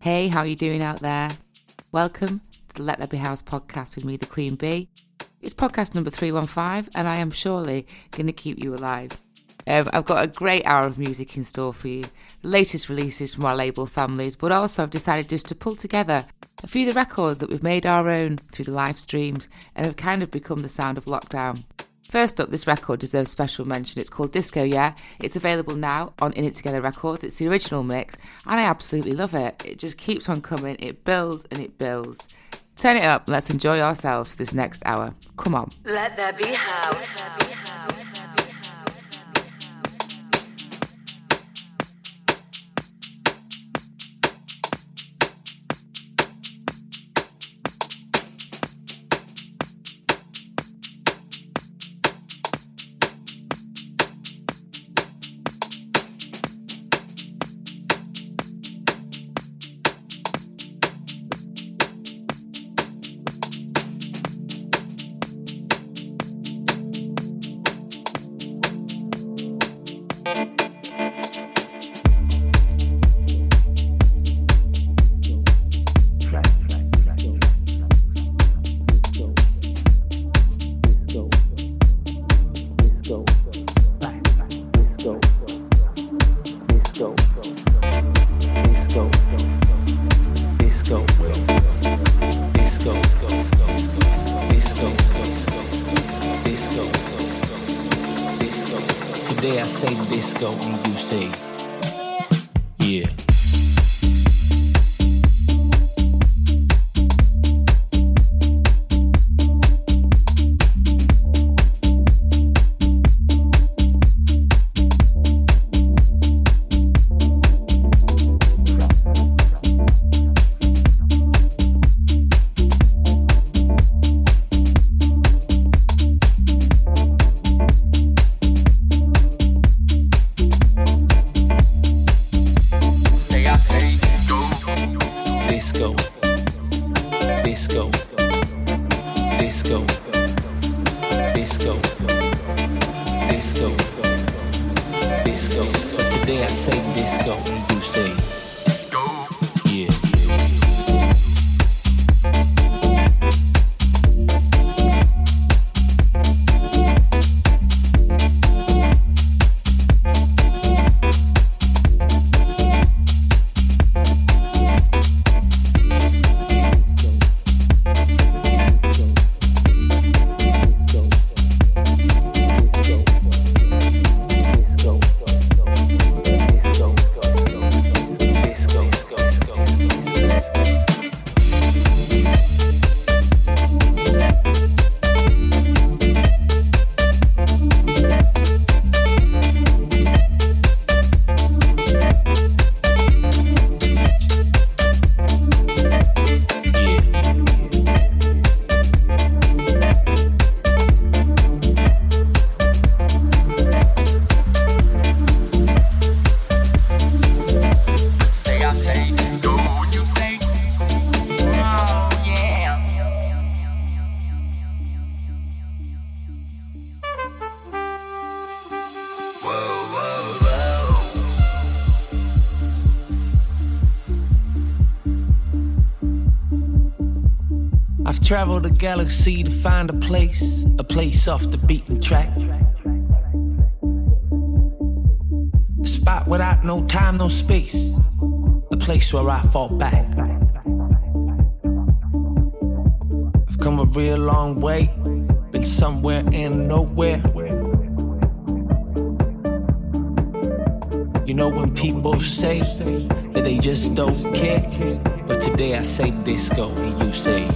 Hey, how are you doing out there? Welcome to the Let There Be House podcast with me, the Queen Bee. It's podcast number 315, and I am surely going to keep you alive. Um, I've got a great hour of music in store for you, the latest releases from our label families, but also I've decided just to pull together a few of the records that we've made our own through the live streams and have kind of become the sound of lockdown. First up, this record deserves special mention. It's called Disco Yeah. It's available now on In It Together Records. It's the original mix, and I absolutely love it. It just keeps on coming, it builds and it builds. Turn it up, let's enjoy ourselves for this next hour. Come on. Let there be house. travel the galaxy to find a place, a place off the beaten track. A spot without no time, no space. A place where I fall back. I've come a real long way, been somewhere and nowhere. You know when people say that they just don't care, but today I say disco and you say,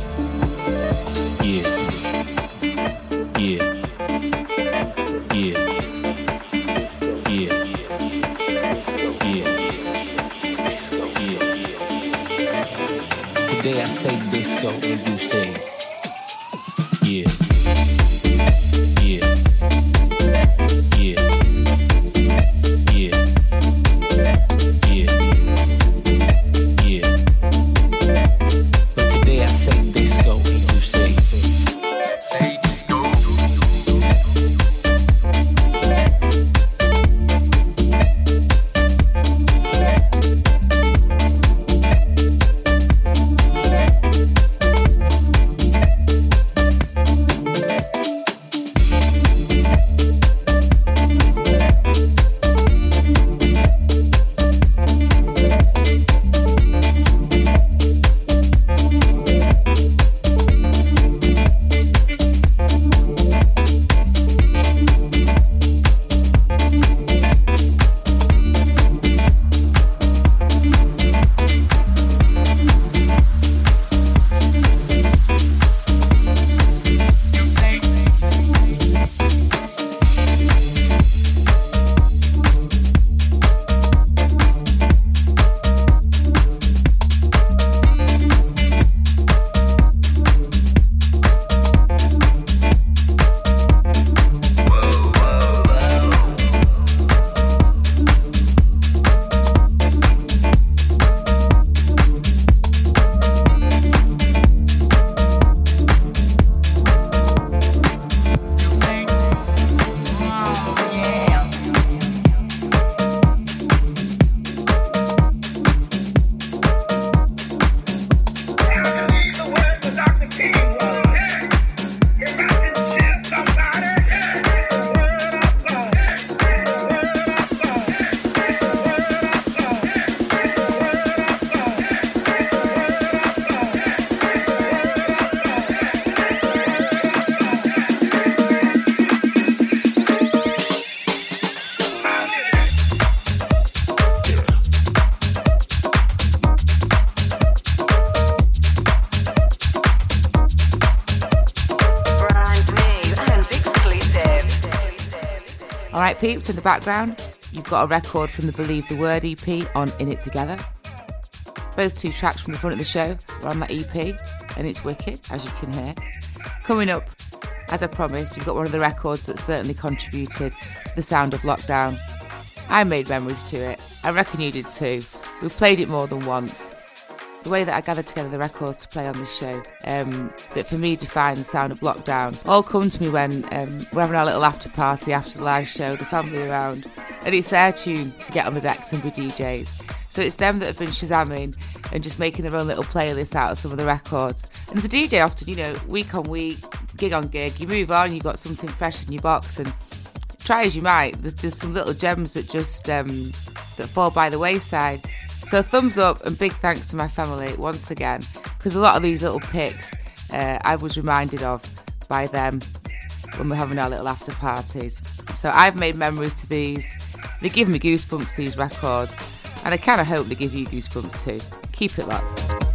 peeps, in the background, you've got a record from the Believe the Word EP on In It Together. Both two tracks from the front of the show are on that EP, and it's wicked, as you can hear. Coming up, as I promised, you've got one of the records that certainly contributed to the sound of lockdown. I made memories to it. I reckon you did too. We've played it more than once. The way that I gathered together the records to play on this show, um, that for me define the sound of lockdown, all come to me when um, we're having our little after party after the live show, the family around, and it's their tune to get on the decks and be DJs. So it's them that have been shazamming and just making their own little playlist out of some of the records. And as a DJ, often, you know, week on week, gig on gig, you move on, you've got something fresh in your box, and try as you might, there's some little gems that just um, that fall by the wayside. So thumbs up and big thanks to my family once again, because a lot of these little picks uh, I was reminded of by them when we're having our little after parties. So I've made memories to these. They give me goosebumps, these records, and I kind of hope they give you goosebumps too. Keep it locked.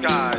God.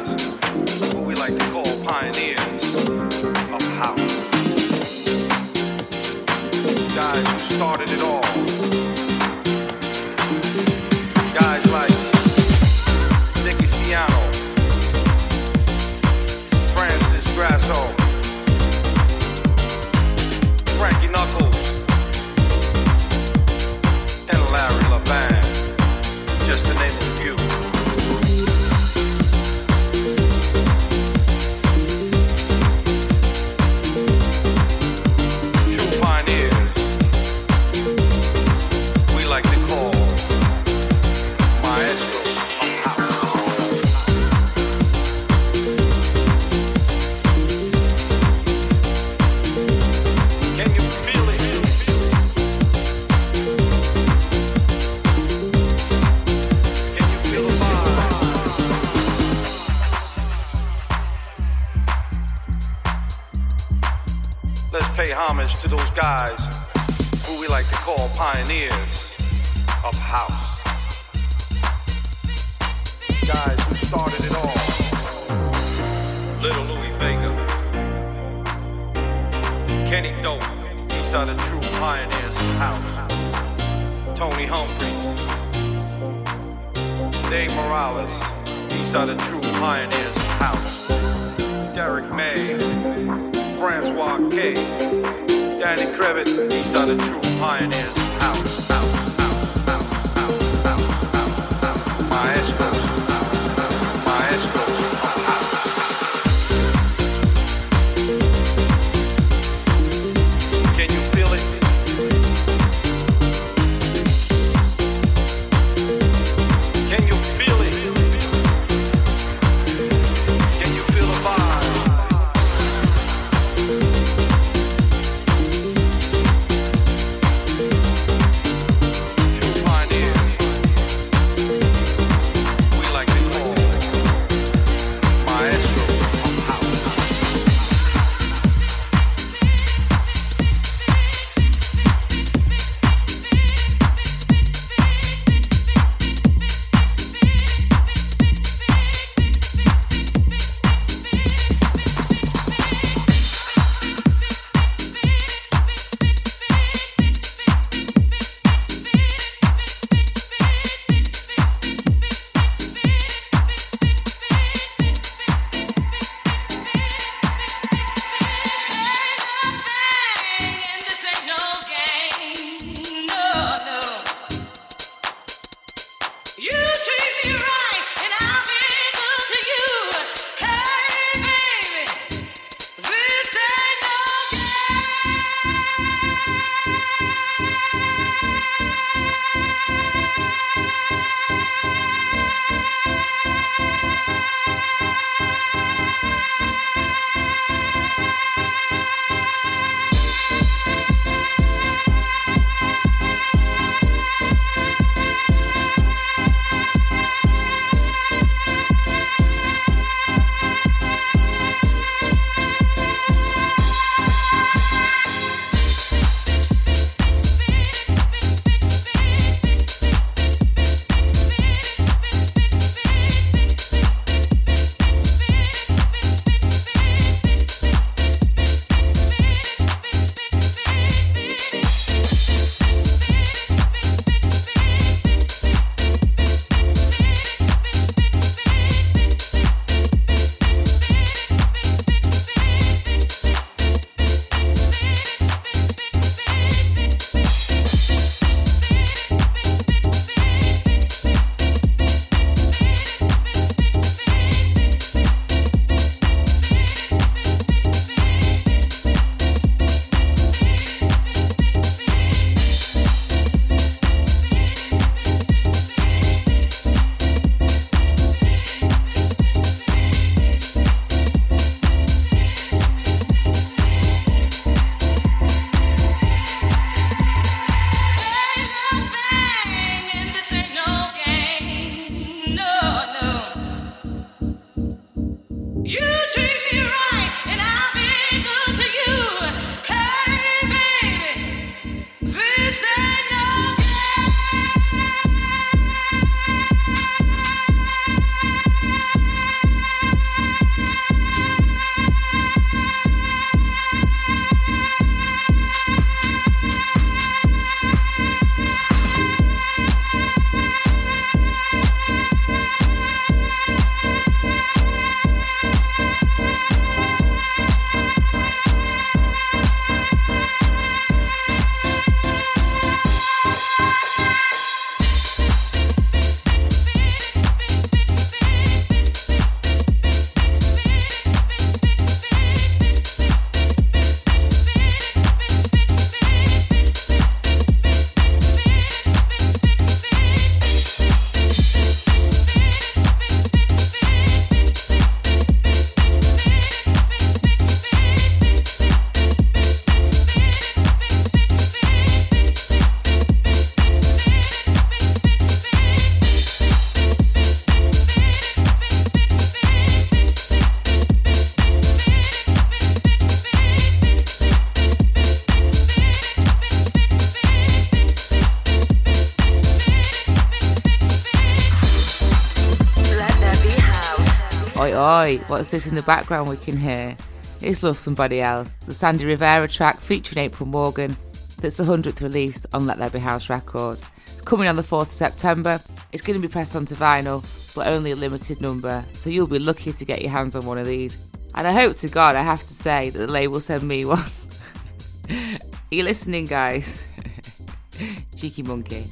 What's this in the background we can hear? It's Love Somebody Else, the Sandy Rivera track featuring April Morgan. That's the 100th release on Let There Be House Records. coming on the 4th of September. It's going to be pressed onto vinyl, but only a limited number, so you'll be lucky to get your hands on one of these. And I hope to God, I have to say, that the label send me one. Are you listening, guys? Cheeky monkey.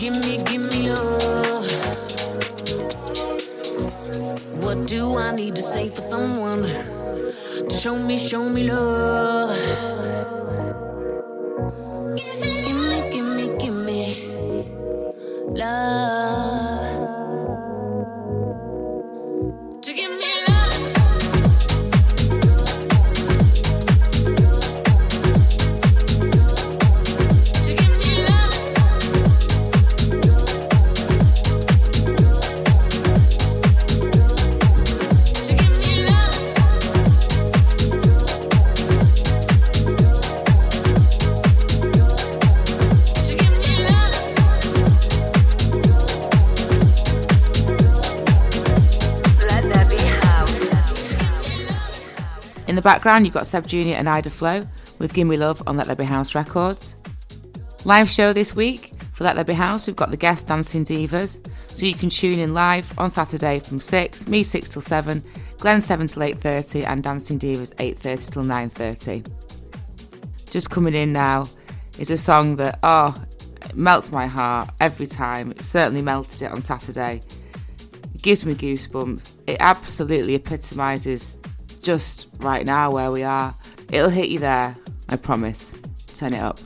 Give me, give me love. Oh. What do I need to say for someone to show me, show me love? the background, you've got Seb Jr. and Ida Flow with Gimme Love on Let There Be House Records. Live show this week for Let There Be House, we've got the guest Dancing Divas, so you can tune in live on Saturday from 6, me 6 till 7, Glenn 7 till 8.30 and Dancing Divas 8.30 till 9.30. Just coming in now is a song that, oh, melts my heart every time. It certainly melted it on Saturday. It gives me goosebumps. It absolutely epitomises just right now where we are. It'll hit you there, I promise. Turn it up.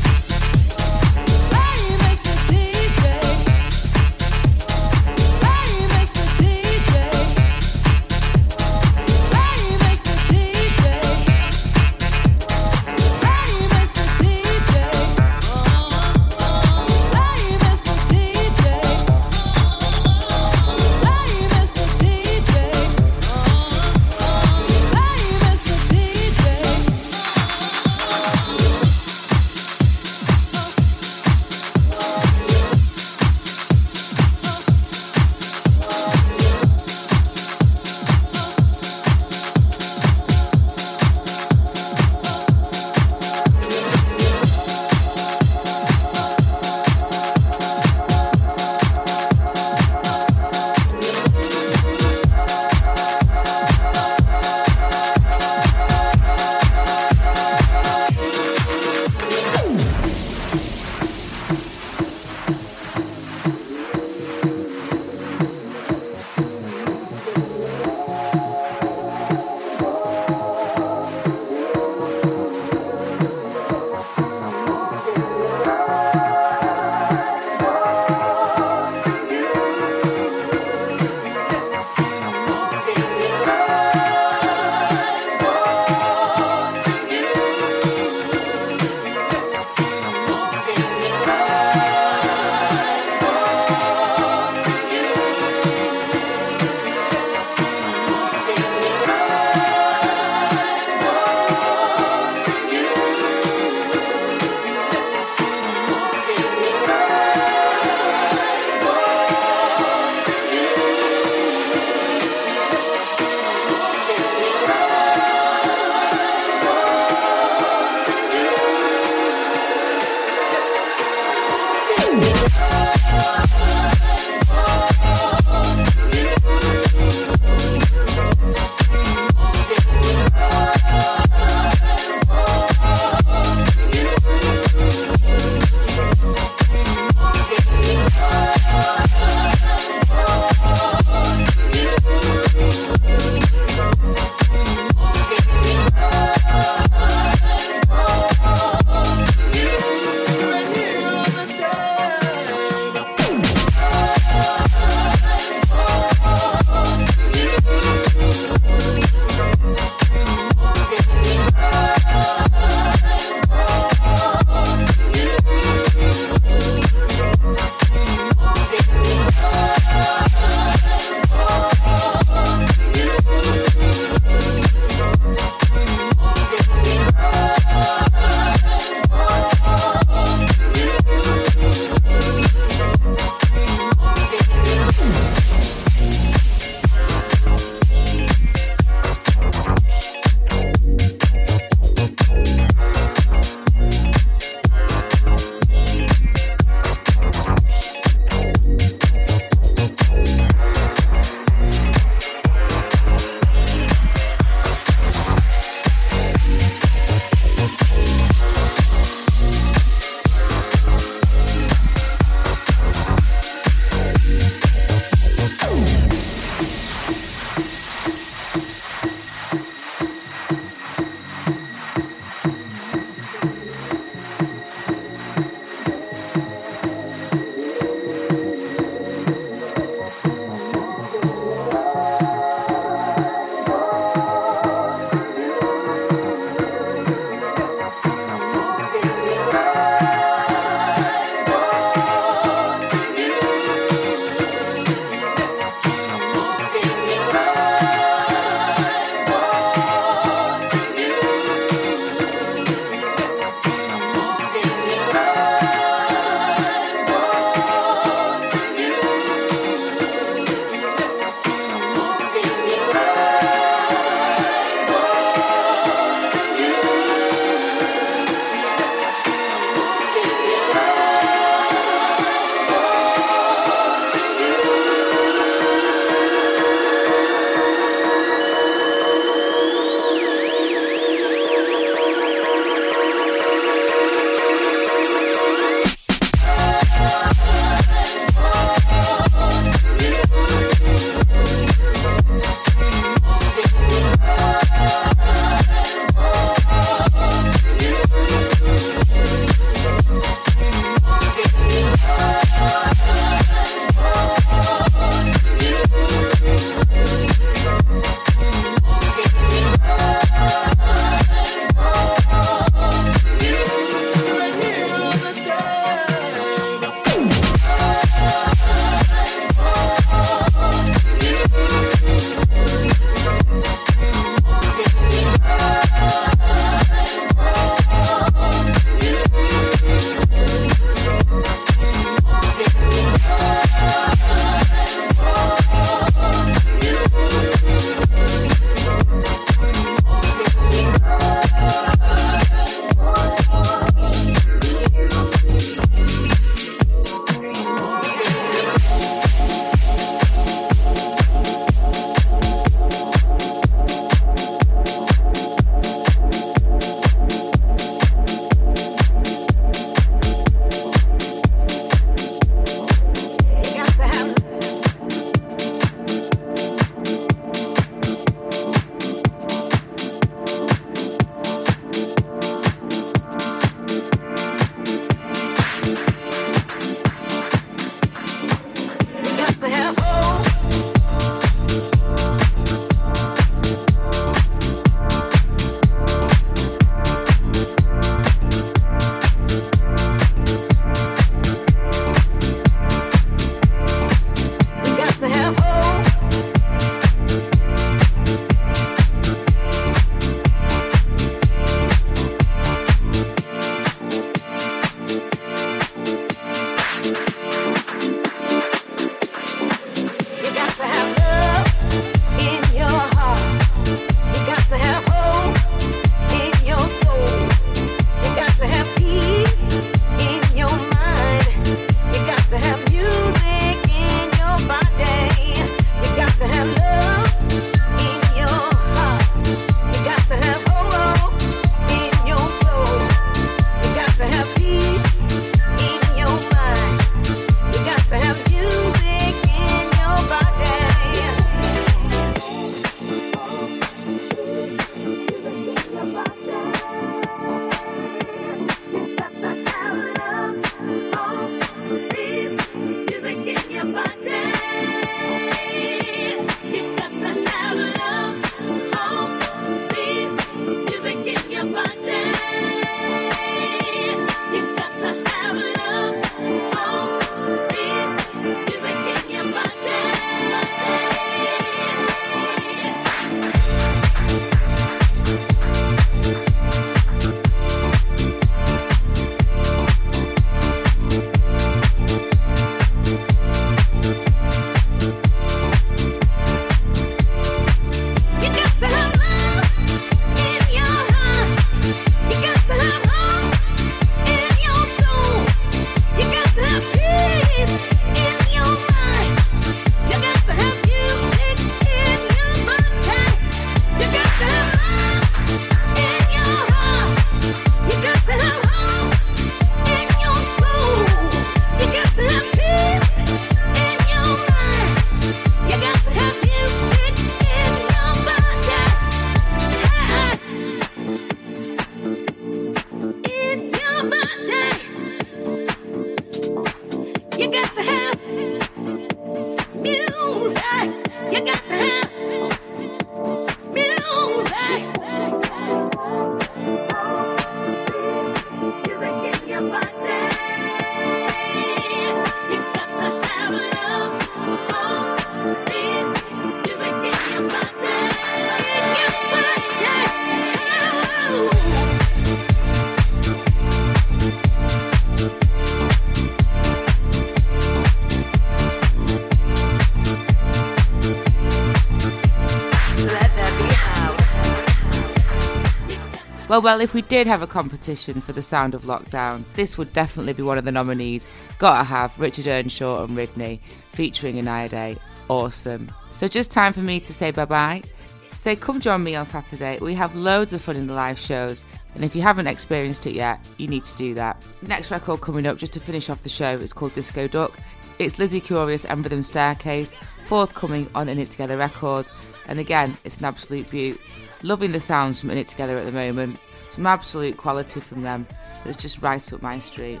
Well, well, if we did have a competition for the sound of lockdown, this would definitely be one of the nominees. Gotta have Richard Earnshaw and Ridney featuring Anaya Day. Awesome. So just time for me to say bye bye. Say come join me on Saturday. We have loads of fun in the live shows, and if you haven't experienced it yet, you need to do that. Next record coming up just to finish off the show is called Disco Duck. It's Lizzie Curious and Rhythm Staircase, forthcoming on In It Together Records, and again, it's an absolute beaut. Loving the sounds from It Together at the moment. Some absolute quality from them that's just right up my street.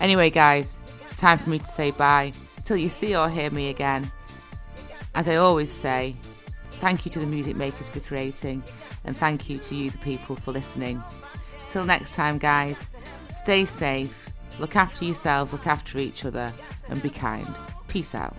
Anyway, guys, it's time for me to say bye till you see or hear me again. As I always say, thank you to the music makers for creating, and thank you to you, the people, for listening. Till next time, guys, stay safe, look after yourselves, look after each other, and be kind. Peace out.